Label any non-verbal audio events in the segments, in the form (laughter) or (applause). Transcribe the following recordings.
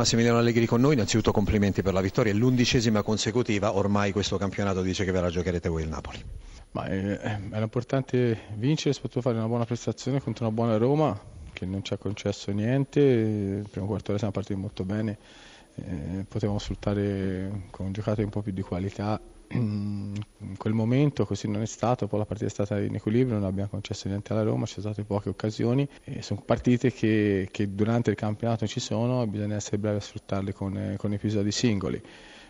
Massimiliano Allegri con noi, innanzitutto complimenti per la vittoria, è l'undicesima consecutiva, ormai questo campionato dice che ve la giocherete voi il Napoli. Ma era importante vincere, soprattutto fare una buona prestazione contro una buona Roma che non ci ha concesso niente, il primo quarto siamo partiti molto bene, eh, potevamo sfruttare con giocate un po' più di qualità in quel momento così non è stato, poi la partita è stata in equilibrio, non abbiamo concesso niente alla Roma, ci sono state poche occasioni, e sono partite che, che, durante il campionato ci sono e bisogna essere bravi a sfruttarle con, con episodi singoli.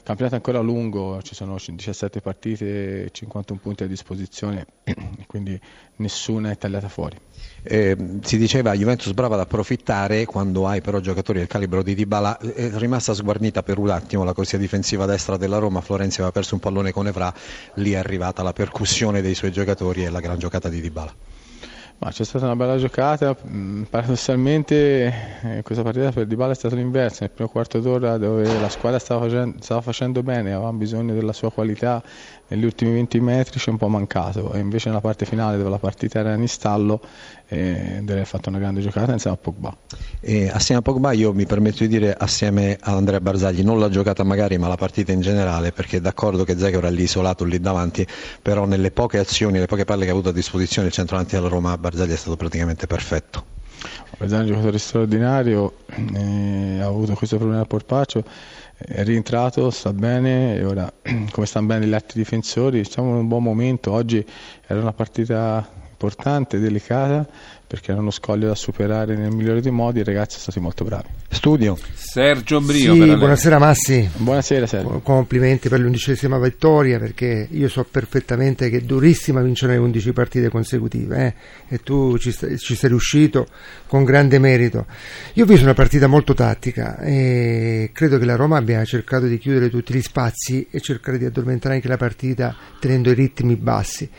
Campionato ancora lungo, ci sono 17 partite, 51 punti a disposizione, (clears throat) quindi nessuna è tagliata fuori. Eh, si diceva Juventus brava ad approfittare quando hai però giocatori del calibro di Dybala è rimasta sguarnita per un attimo la corsia difensiva destra della Roma Florenzi aveva perso un pallone con Evra lì è arrivata la percussione dei suoi giocatori e la gran giocata di Dybala ma c'è stata una bella giocata, mm, paradossalmente eh, questa partita per Dybala è stato l'inverso, nel primo quarto d'ora dove la squadra stava facendo, stava facendo bene, aveva bisogno della sua qualità, negli ultimi 20 metri ci è un po' mancato e invece nella parte finale dove la partita era in stallo eh, deve aver fatto una grande giocata insieme a Pogba. E assieme a Pogba io mi permetto di dire assieme ad Andrea Barzagli, non la giocata magari ma la partita in generale perché d'accordo che Zecco era lì isolato lì davanti, però nelle poche azioni, le poche palle che ha avuto a disposizione il centravanti della Roma Barzagli è stato praticamente perfetto. Barzagli è un giocatore straordinario, eh, ha avuto questo problema al porpaccio, è rientrato, sta bene e ora (clears throat) come stanno bene gli altri difensori, siamo in un buon momento, oggi era una partita importante, delicata, perché era uno scoglio da superare nel migliore dei modi e i ragazzi sono stati molto bravi. Studio. Sergio Brio. Sì, buonasera Massi. Buonasera Sergio. Complimenti per l'undicesima vittoria perché io so perfettamente che è durissima vincere 11 partite consecutive eh? e tu ci, st- ci, sei riuscito con grande merito. Io ho visto una partita molto tattica e credo che la Roma abbia cercato di chiudere tutti gli spazi e cercare di addormentare anche la partita tenendo i ritmi bassi.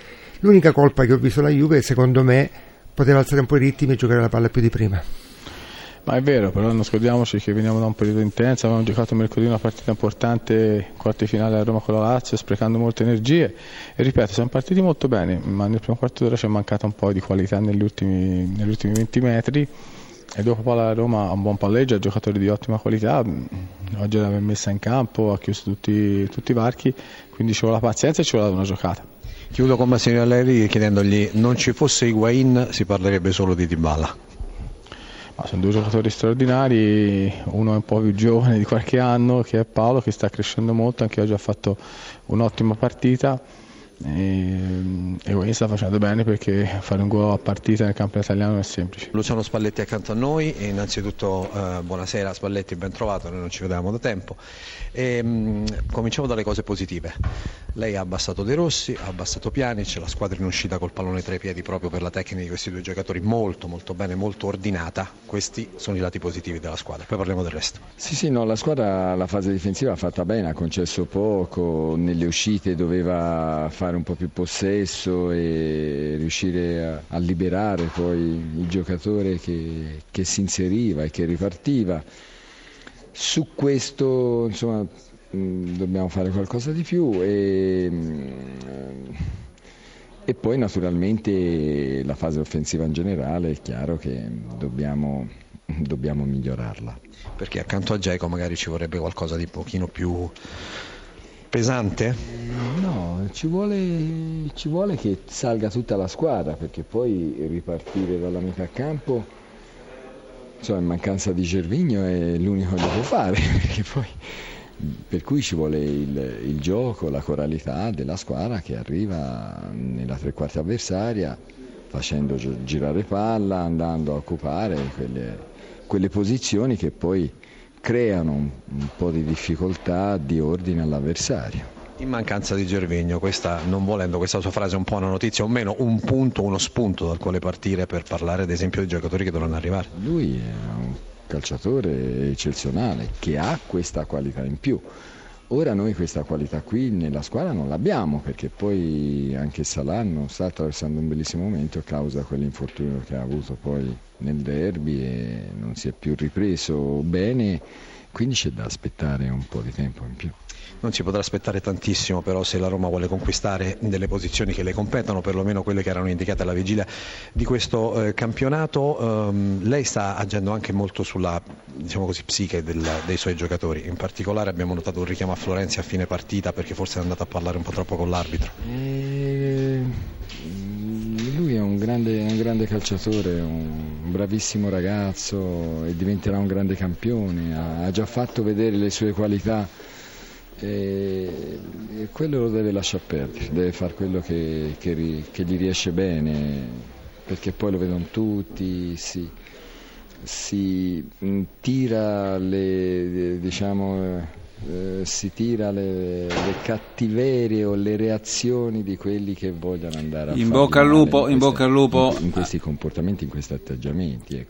L'unica colpa che ho visto la Juve secondo me poteva alzare un po' i ritmi e giocare la palla più di prima. Ma è vero, però non scordiamoci che veniamo da un periodo intenso, abbiamo giocato mercoledì una partita importante, quarti finale a Roma con la Lazio, sprecando molte energie e ripeto, siamo partiti molto bene, ma nel primo quarto d'ora ci è mancata un po' di qualità negli ultimi, negli ultimi 20 metri e dopo poi la Roma ha un buon palleggio, ha giocatori di ottima qualità, oggi l'aveva messa in campo, ha chiuso tutti, tutti i varchi, quindi ci vuole la pazienza e ci vuole una giocata. Chiudo con Massimiliano Allegri chiedendogli non ci fosse Higuain si parlerebbe solo di Dybala. Ma sono due giocatori straordinari, uno è un po' più giovane di qualche anno che è Paolo che sta crescendo molto, anche oggi ha fatto un'ottima partita e, e Wayne sta facendo bene perché fare un gol a partita nel campionato italiano non è semplice. Luciano Spalletti accanto a noi, e innanzitutto eh, buonasera Spalletti, ben trovato, noi non ci vedevamo da tempo. E, mh, cominciamo dalle cose positive. Lei ha abbassato De Rossi, ha abbassato Pjanic, la squadra in uscita col pallone tra i piedi proprio per la tecnica di questi due giocatori molto molto bene, molto ordinata. Questi sono i lati positivi della squadra, poi parliamo del resto. Sì, sì, no, la squadra la fase difensiva ha fatta bene, ha concesso poco, nelle uscite doveva fare un po' più possesso e riuscire a, a liberare poi il giocatore che, che, si inseriva e che ripartiva. Su questo insomma, dobbiamo fare qualcosa di più e, mh, e poi naturalmente la fase offensiva in generale è chiaro che dobbiamo, dobbiamo migliorarla. Perché accanto a Geco magari ci vorrebbe qualcosa di pochino più pesante? No, ci vuole, ci vuole, che salga tutta la squadra perché poi ripartire dalla metà campo, insomma in mancanza di Gervigno è l'unico che può fare, (laughs) poi, per cui ci vuole il, il, gioco, la coralità della squadra che arriva nella tre quarti avversaria facendo girare palla, andando a occupare quelle, quelle posizioni che poi creano un po' di difficoltà di ordine all'avversario. In mancanza di Gervigno, questa, non volendo questa sua frase è un po' una notizia, o meno un punto, uno spunto dal quale partire per parlare ad esempio di giocatori che dovranno arrivare. Lui è un calciatore eccezionale che ha questa qualità in più. Ora noi questa qualità qui nella squadra non l'abbiamo perché poi anche Salah non sta attraversando un bellissimo momento a causa quell'infortunio che ha avuto poi nel derby e non si è più ripreso bene quindi c'è da aspettare un po' di tempo in più. Non si potrà aspettare tantissimo però se la Roma vuole conquistare delle posizioni che le competono, perlomeno quelle che erano indicate alla vigilia di questo eh, campionato. Um, lei sta agendo anche molto sulla diciamo così, psiche del, dei suoi giocatori, in particolare abbiamo notato un richiamo a Florenzi a fine partita perché forse è andato a parlare un po' troppo con l'arbitro. E... Lui è un grande, un grande calciatore, un bravissimo ragazzo e diventerà un grande campione, ha già fatto vedere le sue qualità e, e quello lo deve lasciare perdere, deve fare quello che, che, che, gli riesce bene, perché poi lo vedono tutti, si, si tira le, diciamo, eh, si tira le, le, cattiverie o le reazioni di quelli che vogliono andare a in bocca al lupo, in bocca al lupo in, in questi comportamenti, in questi atteggiamenti. Ecco.